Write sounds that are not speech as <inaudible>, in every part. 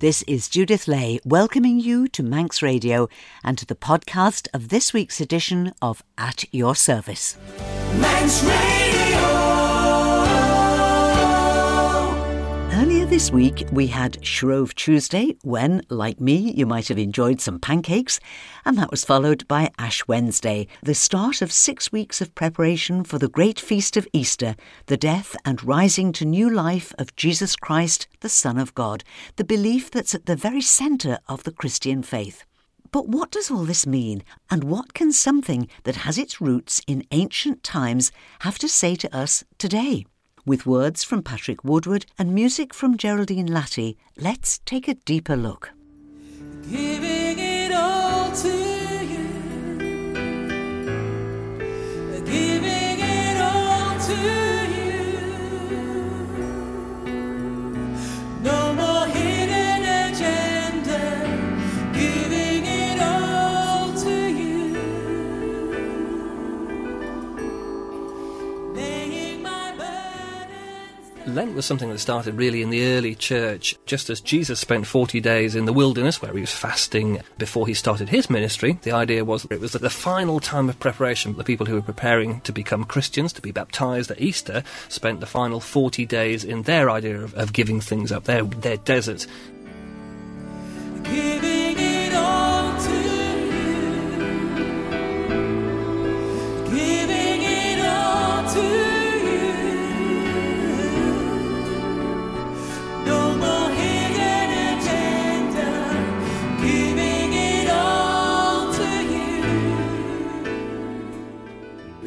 This is Judith Ley welcoming you to Manx Radio and to the podcast of this week's edition of At Your Service. Manx Radio. This week, we had Shrove Tuesday, when, like me, you might have enjoyed some pancakes, and that was followed by Ash Wednesday, the start of six weeks of preparation for the great feast of Easter, the death and rising to new life of Jesus Christ, the Son of God, the belief that's at the very centre of the Christian faith. But what does all this mean, and what can something that has its roots in ancient times have to say to us today? With words from Patrick Woodward and music from Geraldine Latty, let's take a deeper look. Lent was something that started really in the early church, just as Jesus spent 40 days in the wilderness where he was fasting before he started his ministry. The idea was that it was the final time of preparation. The people who were preparing to become Christians, to be baptized at Easter, spent the final 40 days in their idea of, of giving things up, their, their desert.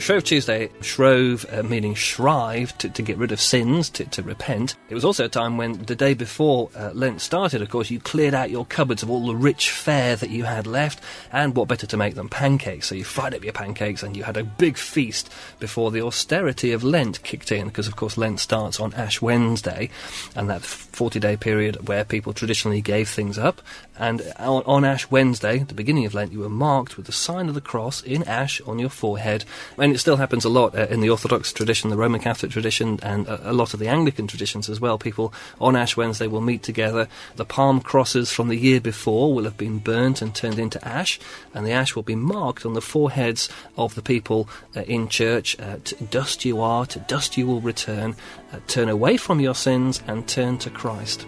Shrove Tuesday, Shrove uh, meaning shrive, to, to, get rid of sins, to, to, repent. It was also a time when the day before uh, Lent started, of course, you cleared out your cupboards of all the rich fare that you had left, and what better to make than pancakes? So you fried up your pancakes and you had a big feast before the austerity of Lent kicked in, because of course Lent starts on Ash Wednesday, and that 40 day period where people traditionally gave things up. And on, Ash Wednesday, the beginning of Lent, you were marked with the sign of the cross in ash on your forehead. And it still happens a lot uh, in the Orthodox tradition, the Roman Catholic tradition, and a, lot of the Anglican traditions as well. People on Ash Wednesday will meet together. The palm crosses from the year before will have been burnt and turned into ash, and the ash will be marked on the foreheads of the people uh, in church. Uh, to dust you are, to dust you will return. Turn away from your sins and turn to Christ.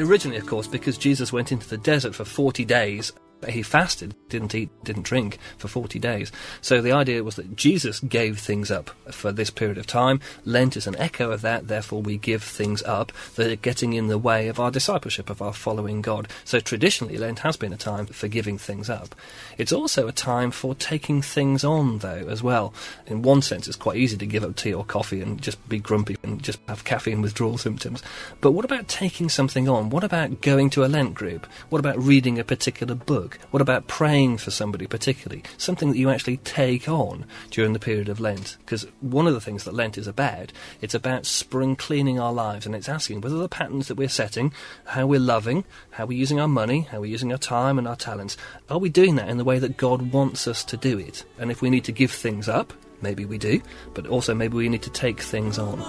Originally, of course, because Jesus went into the desert for 40 days he fasted, didn't eat, didn't drink for 40 days. So the idea was that Jesus gave things up for this period of time. Lent is an echo of that, therefore we give things up that are getting in the way of our discipleship, of our following God. So traditionally, Lent has been a time for giving things up. It's also a time for taking things on, though, as well. In one sense, it's quite easy to give up tea or coffee and just be grumpy and just have caffeine withdrawal symptoms. But what about taking something on? What about going to a Lent group? What about reading a particular book? What about praying for somebody particularly? Something that you actually take on during the period of Lent. Because one of the things that Lent is about, it's about spring cleaning our lives and it's asking whether the patterns that we're setting, how we're loving, how we're using our money, how we're using our time and our talents, are we doing that in the way that God wants us to do it? And if we need to give things up, maybe we do, but also maybe we need to take things on.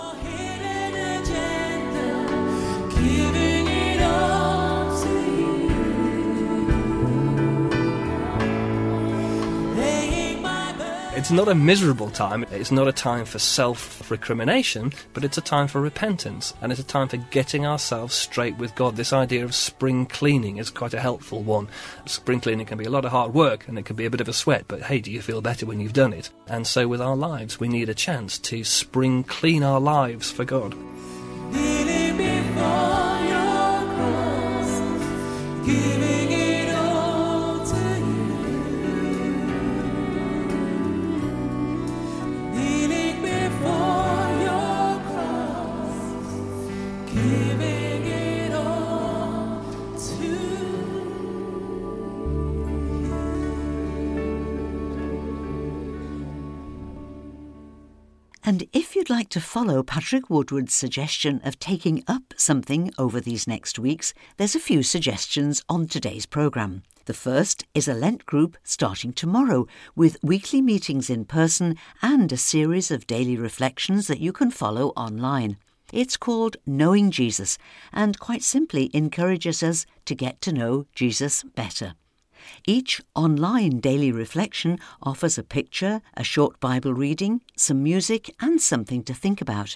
It's not a miserable time. It's not a time for self recrimination, but it's a time for repentance. And it's a time for getting ourselves straight with God. This idea of spring cleaning is quite a helpful one. Spring cleaning can be a lot of hard work and it can be a bit of a sweat, but hey, do you feel better when you've done it? And so with our lives, we need a chance to spring clean our lives for God. you'd like to follow Patrick Woodward's suggestion of taking up something over these next weeks, there's a few suggestions on today's programme. The first is a Lent group starting tomorrow with weekly meetings in person and a series of daily reflections that you can follow online. It's called Knowing Jesus and quite simply encourages us to get to know Jesus better. Each online daily reflection offers a picture, a short Bible reading, some music, and something to think about.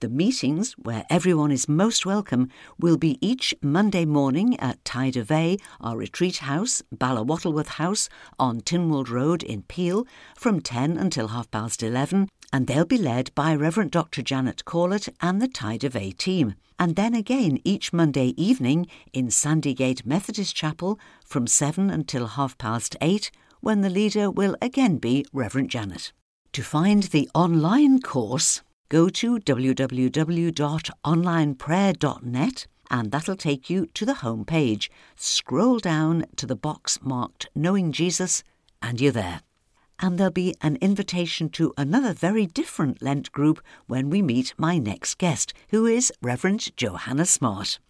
The meetings, where everyone is most welcome, will be each Monday morning at Tide of A, our retreat house, Ballawattleworth House, on Tynwald Road in Peel, from 10 until half past 11, and they'll be led by Reverend Dr. Janet Corlett and the Tide of A team. And then again each Monday evening in Sandygate Methodist Chapel from 7 until half past 8, when the leader will again be Reverend Janet. To find the online course, go to www.onlineprayer.net and that'll take you to the home page. Scroll down to the box marked Knowing Jesus and you're there. And there'll be an invitation to another very different Lent group when we meet my next guest, who is Reverend Johanna Smart.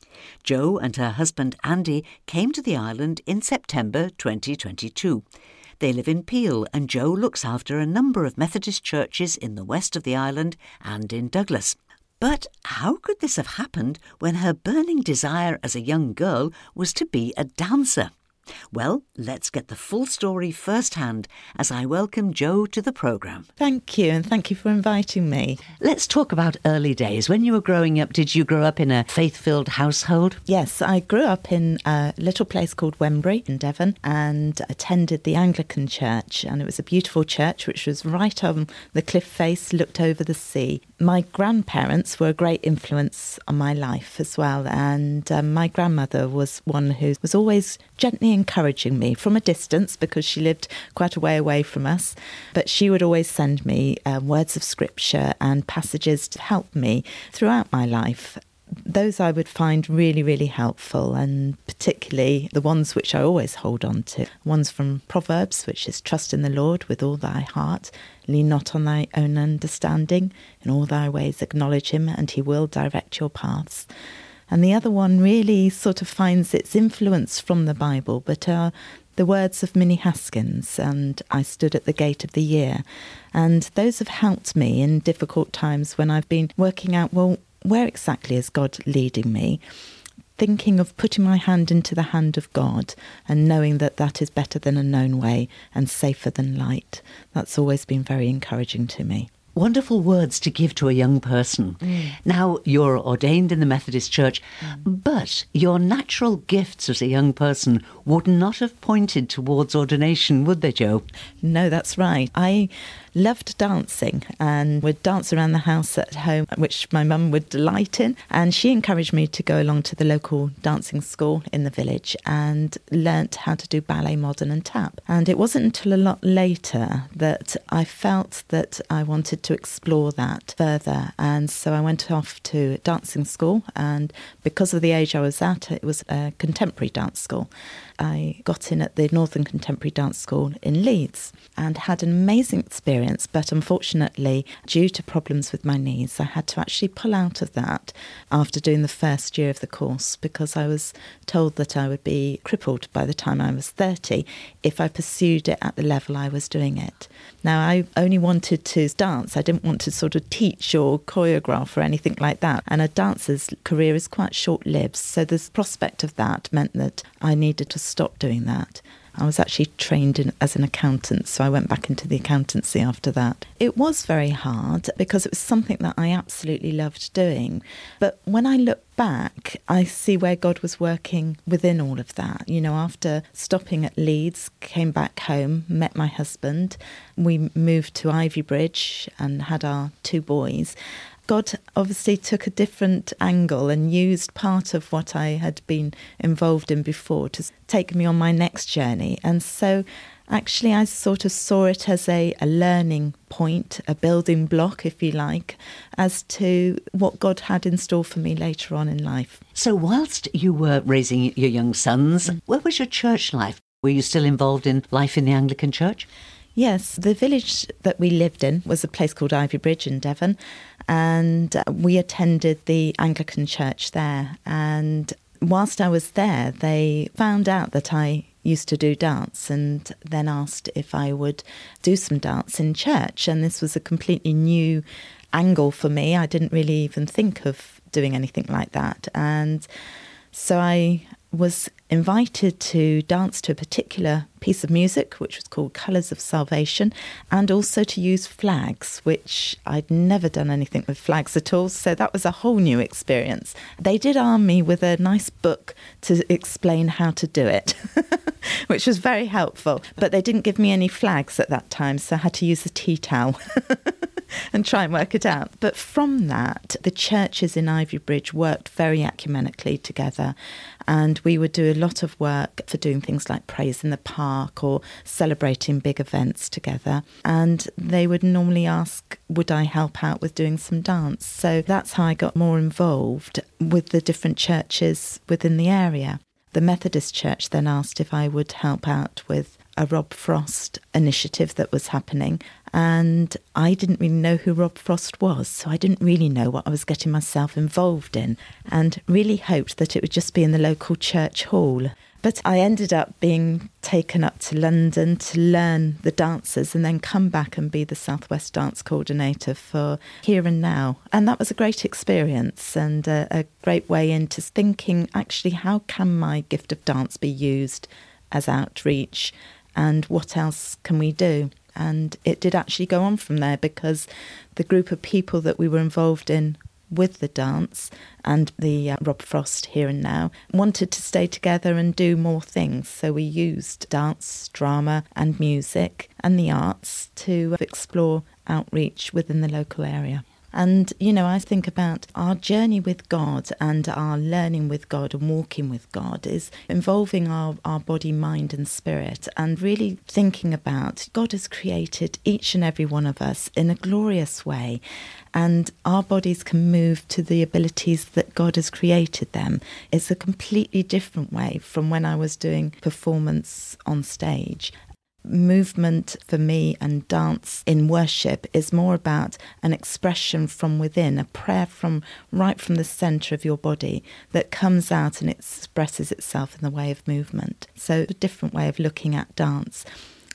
Jo and her husband Andy came to the island in September 2022. They live in Peel, and Jo looks after a number of Methodist churches in the west of the island and in Douglas. But how could this have happened when her burning desire as a young girl was to be a dancer? Well, let's get the full story firsthand as I welcome Jo to the programme. Thank you, and thank you for inviting me. Let's talk about early days. When you were growing up, did you grow up in a faith filled household? Yes, I grew up in a little place called Wembury in Devon and attended the Anglican church. And it was a beautiful church which was right on the cliff face, looked over the sea. My grandparents were a great influence on my life as well. And um, my grandmother was one who was always gently encouraging me from a distance because she lived quite a way away from us. But she would always send me uh, words of scripture and passages to help me throughout my life those I would find really, really helpful, and particularly the ones which I always hold on to. Ones from Proverbs, which is trust in the Lord with all thy heart, lean not on thy own understanding, in all thy ways acknowledge him, and he will direct your paths. And the other one really sort of finds its influence from the Bible, but are the words of Minnie Haskins, and I stood at the gate of the year. And those have helped me in difficult times when I've been working out, well, where exactly is God leading me? Thinking of putting my hand into the hand of God and knowing that that is better than a known way and safer than light. That's always been very encouraging to me wonderful words to give to a young person. Mm. Now, you're ordained in the Methodist Church, mm. but your natural gifts as a young person would not have pointed towards ordination, would they, Jo? No, that's right. I loved dancing and would dance around the house at home, which my mum would delight in. And she encouraged me to go along to the local dancing school in the village and learnt how to do ballet, modern, and tap. And it wasn't until a lot later that I felt that I wanted to explore that further. And so I went off to dancing school. And because of the age I was at, it was a contemporary dance school. I got in at the Northern Contemporary Dance School in Leeds and had an amazing experience. But unfortunately, due to problems with my knees, I had to actually pull out of that after doing the first year of the course because I was told that I would be crippled by the time I was 30 if I pursued it at the level I was doing it. Now, I only wanted to dance. I didn't want to sort of teach or choreograph or anything like that. And a dancer's career is quite short lived. So the prospect of that meant that I needed to stop doing that. I was actually trained in, as an accountant, so I went back into the accountancy after that. It was very hard because it was something that I absolutely loved doing. But when I look back, I see where God was working within all of that. You know, after stopping at Leeds, came back home, met my husband. We moved to Ivybridge and had our two boys. God obviously took a different angle and used part of what I had been involved in before to take me on my next journey. And so actually, I sort of saw it as a, a learning point, a building block, if you like, as to what God had in store for me later on in life. So, whilst you were raising your young sons, where was your church life? Were you still involved in life in the Anglican Church? Yes, the village that we lived in was a place called Ivy Bridge in Devon, and uh, we attended the Anglican church there. And whilst I was there, they found out that I used to do dance and then asked if I would do some dance in church. And this was a completely new angle for me. I didn't really even think of doing anything like that. And so I was invited to dance to a particular piece of music, which was called Colours of Salvation, and also to use flags, which I'd never done anything with flags at all. So that was a whole new experience. They did arm me with a nice book to explain how to do it, <laughs> which was very helpful. But they didn't give me any flags at that time, so I had to use a tea towel. <laughs> and try and work it out. But from that, the churches in Ivy Bridge worked very ecumenically together. And we would do a lot of work for doing things like praise in the park or celebrating big events together. And they would normally ask, would I help out with doing some dance? So that's how I got more involved with the different churches within the area. The Methodist Church then asked if I would help out with a Rob Frost initiative that was happening. And I didn't really know who Rob Frost was, so I didn't really know what I was getting myself involved in, and really hoped that it would just be in the local church hall. But I ended up being taken up to London to learn the dances and then come back and be the Southwest Dance Coordinator for Here and Now. And that was a great experience and a, a great way into thinking actually, how can my gift of dance be used as outreach and what else can we do? And it did actually go on from there because the group of people that we were involved in with the dance and the uh, Rob Frost here and now wanted to stay together and do more things. So we used dance, drama, and music and the arts to explore outreach within the local area. And, you know, I think about our journey with God and our learning with God and walking with God is involving our, our body, mind, and spirit, and really thinking about God has created each and every one of us in a glorious way. And our bodies can move to the abilities that God has created them. It's a completely different way from when I was doing performance on stage movement for me and dance in worship is more about an expression from within, a prayer from right from the center of your body that comes out and expresses itself in the way of movement. So, a different way of looking at dance.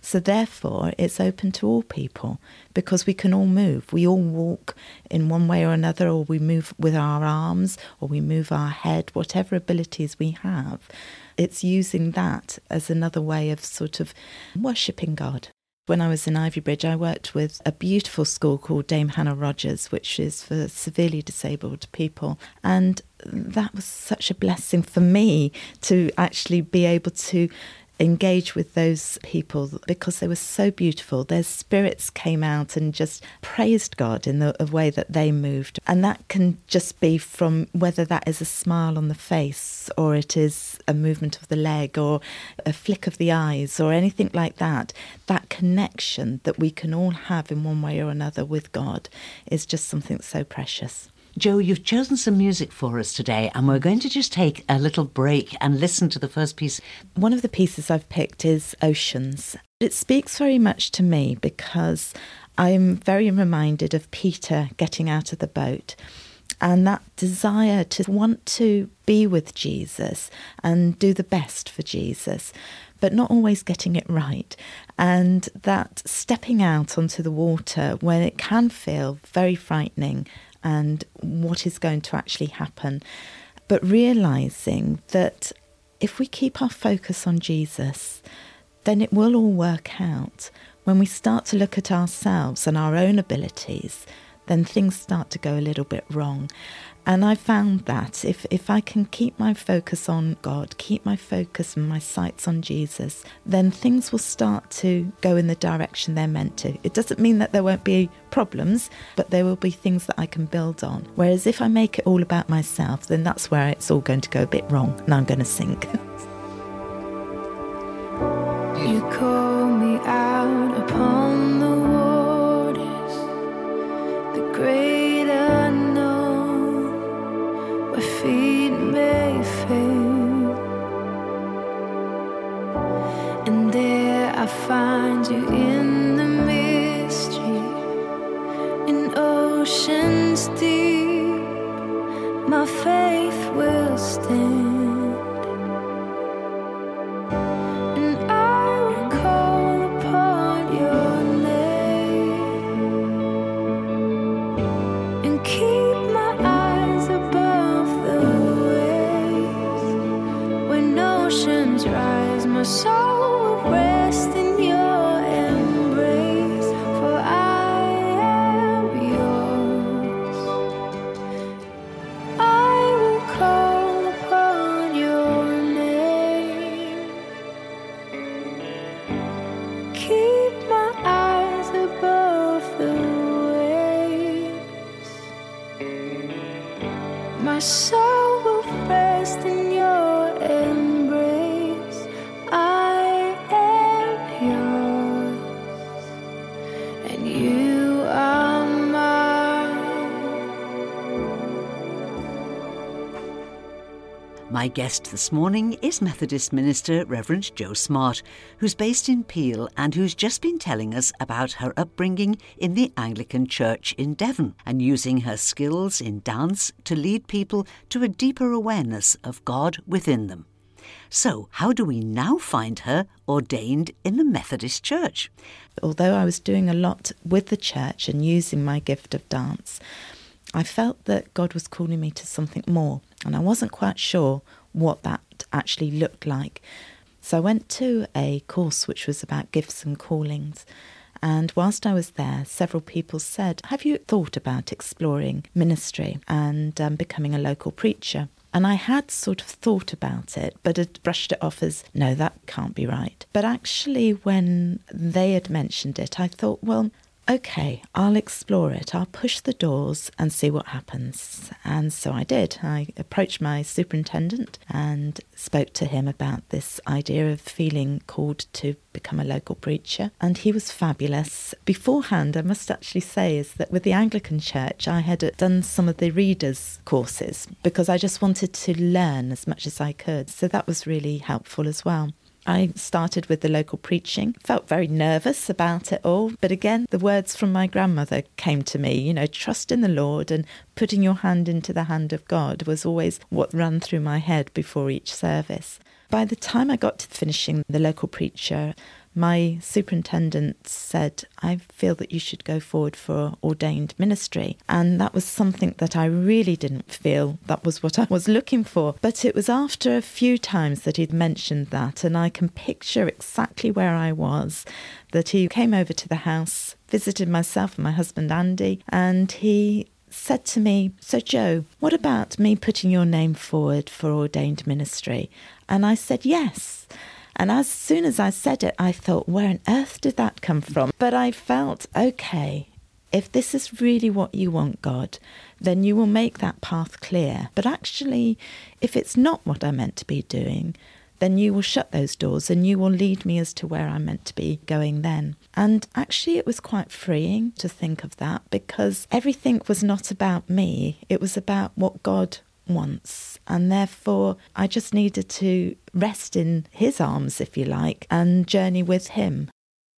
So, therefore, it's open to all people because we can all move. We all walk in one way or another, or we move with our arms, or we move our head, whatever abilities we have. It's using that as another way of sort of worshipping God. When I was in Ivy Bridge, I worked with a beautiful school called Dame Hannah Rogers, which is for severely disabled people. And that was such a blessing for me to actually be able to engage with those people because they were so beautiful. Their spirits came out and just praised God in the way that they moved. And that can just be from whether that is a smile on the face or it is a movement of the leg or a flick of the eyes or anything like that. That connection that we can all have in one way or another with God is just something so precious. Jo, you've chosen some music for us today, and we're going to just take a little break and listen to the first piece. One of the pieces I've picked is Oceans. It speaks very much to me because I'm very reminded of Peter getting out of the boat and that desire to want to be with Jesus and do the best for Jesus, but not always getting it right. And that stepping out onto the water when it can feel very frightening and what is going to actually happen. But realizing that if we keep our focus on Jesus, then it will all work out. When we start to look at ourselves and our own abilities, then things start to go a little bit wrong. And I found that if, if I can keep my focus on God, keep my focus and my sights on Jesus, then things will start to go in the direction they're meant to. It doesn't mean that there won't be problems, but there will be things that I can build on. Whereas if I make it all about myself, then that's where it's all going to go a bit wrong and I'm going to sink. <laughs> My guest this morning is Methodist minister Reverend Jo Smart, who's based in Peel and who's just been telling us about her upbringing in the Anglican Church in Devon and using her skills in dance to lead people to a deeper awareness of God within them. So, how do we now find her ordained in the Methodist Church? Although I was doing a lot with the church and using my gift of dance, I felt that God was calling me to something more, and I wasn't quite sure what that actually looked like. So I went to a course which was about gifts and callings. And whilst I was there, several people said, Have you thought about exploring ministry and um, becoming a local preacher? And I had sort of thought about it, but had brushed it off as, no, that can't be right. But actually, when they had mentioned it, I thought, well, okay, I'll explore it. I'll push the doors and see what happens. And so I did. I approached my superintendent and spoke to him about this idea of feeling called to become a local preacher. And he was fabulous. Beforehand, I must actually say, is that with the Anglican Church, I had done some of the readers' courses because I just wanted to learn as much as I could. So that was really helpful as well. I started with the local preaching, felt very nervous about it all. But again, the words from my grandmother came to me, you know, trust in the Lord and putting your hand into the hand of God was always what ran through my head before each service. By the time I got to finishing the local preacher, my superintendent said, I feel that you should go forward for ordained ministry. And that was something that I really didn't feel that was what I was looking for. But it was after a few times that he'd mentioned that, and I can picture exactly where I was, that he came over to the house, visited myself and my husband Andy, and he said to me, So, Jo, what about me putting your name forward for ordained ministry? And I said, Yes. And as soon as I said it, I thought, where on earth did that come from? But I felt, okay, if this is really what you want, God, then you will make that path clear. But actually, if it's not what I'm meant to be doing, then you will shut those doors and you will lead me as to where I'm meant to be going then. And actually, it was quite freeing to think of that because everything was not about me, it was about what God wants. And therefore, I just needed to rest in his arms, if you like, and journey with him.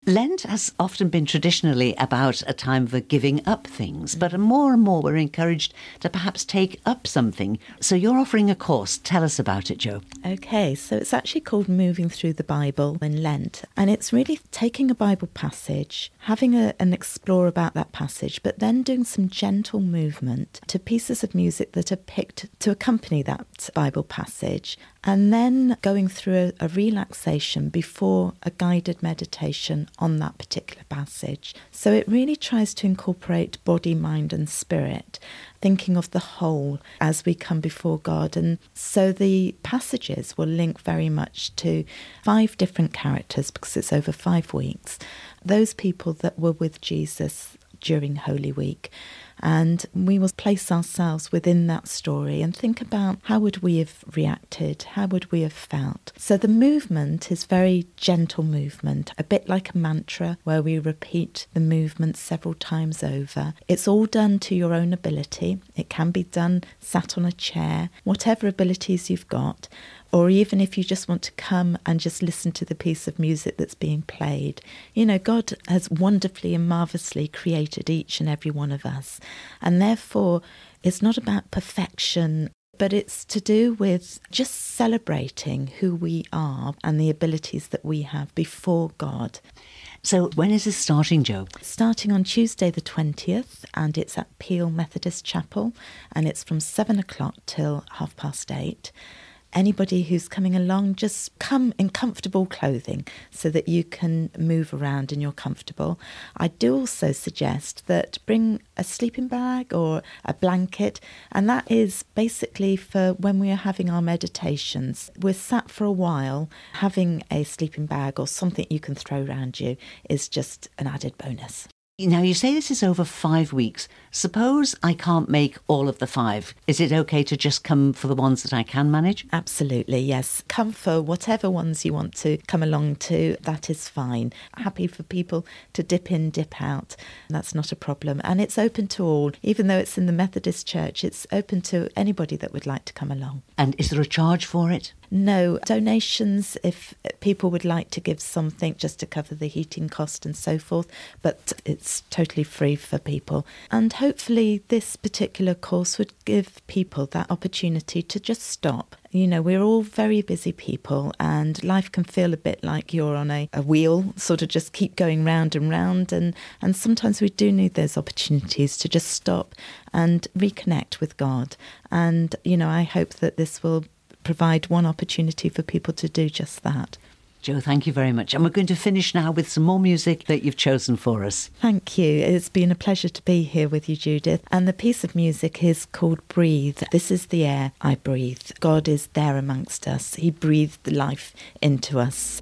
Lent has often been traditionally about a time for giving up things, but more and more we're encouraged to perhaps take up something. So you're offering a course. Tell us about it, Jo. Okay, so it's actually called Moving Through the Bible in Lent, and it's really taking a Bible passage, having a, an explore about that passage, but then doing some gentle movement to pieces of music that are picked to accompany that Bible passage, and then going through a, a relaxation before a guided meditation on that particular passage. So it really tries to incorporate body, mind, and spirit, thinking of the whole as we come before God. And so the passages will link very much to five different characters because it's over five weeks. Those people that were with Jesus during Holy Week. And we will place ourselves within that story and think about how would we have reacted? How would we have felt? So the movement is very gentle movement, a bit like a mantra where we repeat the movement several times over. It's all done to your own ability. It can be done sat on a chair, whatever abilities you've got or even if you just want to come and just listen to the piece of music that's being played. You know, God has wonderfully and marvellously created each and every one of us. And therefore, it's not about perfection But it's to do with just celebrating who we are and the abilities that we have before God. So, when is this starting, Jo? Starting on Tuesday, the 20th, and it's at Peel Methodist Chapel, and it's from seven o'clock till half past eight anybody who's coming along, just come in comfortable clothing so that you can move around and you're comfortable. I do also suggest that bring a sleeping bag or a blanket, and that is basically for when we are having our meditations. We're sat for a while, having a sleeping bag or something you can throw around you is just an added bonus. Now, you say this is over five weeks. Suppose I can't make all of the five. Is it okay to just come for the ones that I can manage? Absolutely, yes. Come for whatever ones you want to come along to. That is fine. Happy for people to dip in, dip out. That's not a problem. And it's open to all. Even though it's in the Methodist Church, it's open to anybody that would like to come along. And is there a charge for it? No donations if people would like to give something just to cover the heating cost and so forth, but it's totally free for people. And hopefully, this particular course would give people that opportunity to just stop. You know, we're all very busy people, and life can feel a bit like you're on a, a wheel, sort of just keep going round and round. And, and sometimes we do need those opportunities to just stop and reconnect with God. And, you know, I hope that this will provide one opportunity for people to do just that. Jo, thank you very much. And we're going to finish now with some more music that you've chosen for us. Thank you. It's been a pleasure to be here with you, Judith. And the piece of music is called Breathe. This is the air I breathe. God is there amongst us, He breathed life into us.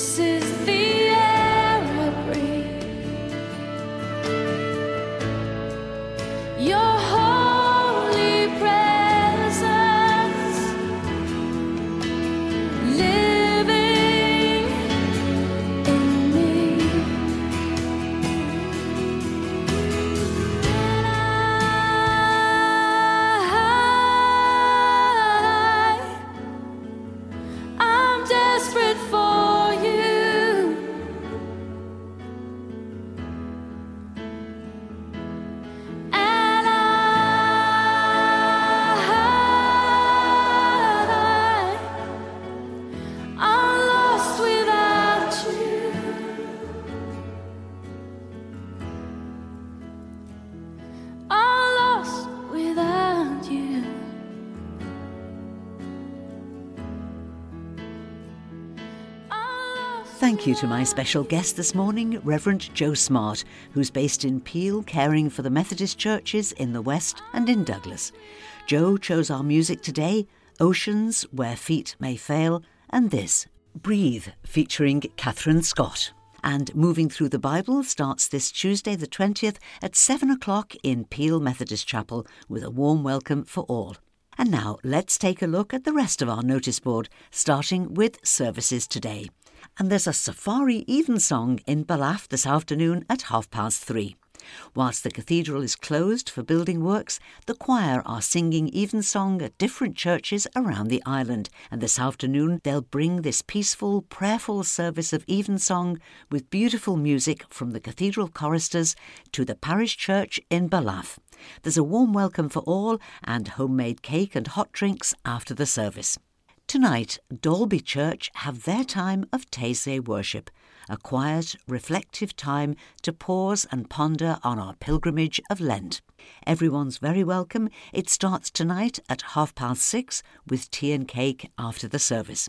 This is Thank you to my special guest this morning, Reverend Jo Smart, who's based in Peel, caring for the Methodist churches in the West and in Douglas. Jo chose our music today Oceans, Where Feet May Fail, and this, Breathe, featuring Kathryn Scott. And Moving Through the Bible starts this Tuesday, the 20th, at 7 o'clock in Peel Methodist Chapel, with a warm welcome for all. And now let's take a look at the rest of our notice board, starting with services today and there's a safari evensong in Ballaugh this afternoon at half past three. Whilst the cathedral is closed for building works, the choir are singing evensong at different churches around the island, and this afternoon they'll bring this peaceful, prayerful service of evensong with beautiful music from the cathedral choristers to the parish church in Ballaugh. There's a warm welcome for all and homemade cake and hot drinks after the service. Tonight, Dalby Church have their time of Taizé worship, a quiet, reflective time to pause and ponder on our pilgrimage of Lent. Everyone's very welcome. It starts tonight at half past six with tea and cake after the service.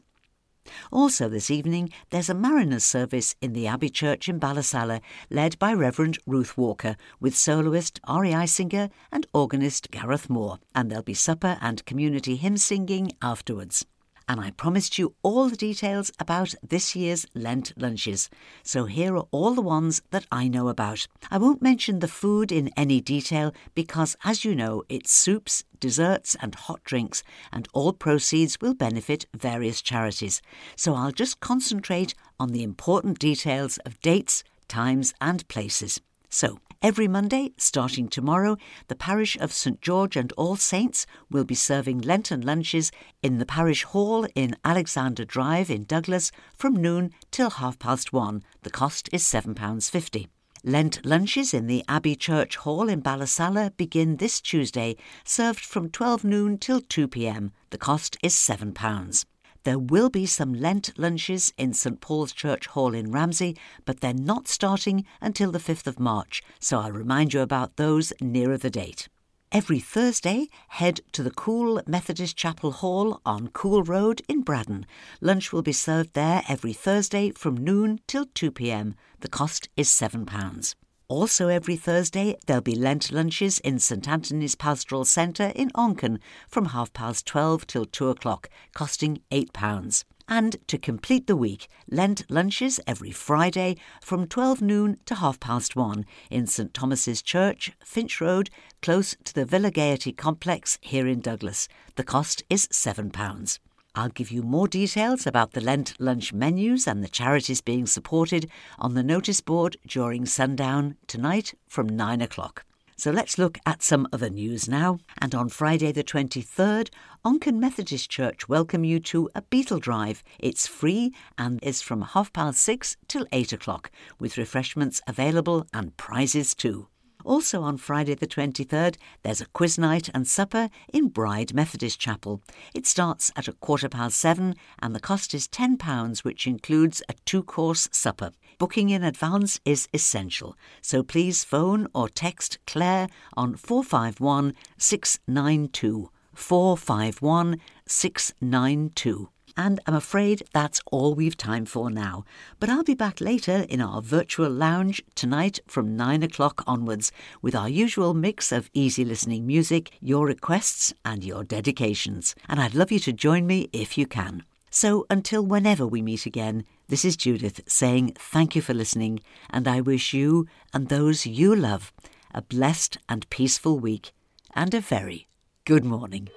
Also, this evening, there's a mariners service in the Abbey Church in Ballasalla, led by Reverend Ruth Walker, with soloist Ari Eisinger and organist Gareth Moore, and there'll be supper and community hymn singing afterwards and I promised you all the details about this year's Lent lunches. So here are all the ones that I know about. I won't mention the food in any detail because, as you know, it's soups, desserts, and hot drinks, and all proceeds will benefit various charities. So I'll just concentrate on the important details of dates, times, and places. So, every Monday, starting tomorrow, the parish of St George and All Saints will be serving Lenten lunches in the parish hall in Alexander Drive in Douglas from noon till half past one. The cost is £7.50. Lent lunches in the Abbey Church Hall in Ballasalla begin this Tuesday, served from 12 noon till 2 pm. The cost is £7. There will be some Lent lunches in St Paul's Church Hall in Ramsey, but they're not starting until the 5th of March, so I'll remind you about those nearer the date. Every Thursday, head to the Cooil Methodist Chapel Hall on Cooil Road in Braddan. Lunch will be served there every Thursday from noon till 2 pm. The cost is £7. Also, every Thursday, there'll be Lent lunches in St Anthony's Pastoral Centre in Onchan from half past 12 till 2 o'clock, costing £8. And to complete the week, Lent lunches every Friday from 12 noon to half past 1 in St Thomas's Church, Finch Road, close to the Villa Gaiety complex here in Douglas. The cost is £7. I'll give you more details about the Lent lunch menus and the charities being supported on the notice board during sundown tonight from 9 o'clock. So let's look at some other news now. And on Friday the 23rd, Onchan Methodist Church welcome you to a Beetle Drive. It's free and is from half past six till eight o'clock, with refreshments available and prizes too. Also on Friday the 23rd, there's a quiz night and supper in Bride Methodist Chapel. It starts at a quarter past seven and the cost is £10, which includes a two course supper. Booking in advance is essential, so please phone or text Claire on 451 692. 451 692. And I'm afraid that's all we've time for now. But I'll be back later in our virtual lounge tonight from 9 o'clock onwards with our usual mix of easy listening music, your requests, and your dedications. And I'd love you to join me if you can. So until whenever we meet again, this is Judith saying thank you for listening, and I wish you and those you love a blessed and peaceful week and a very good morning.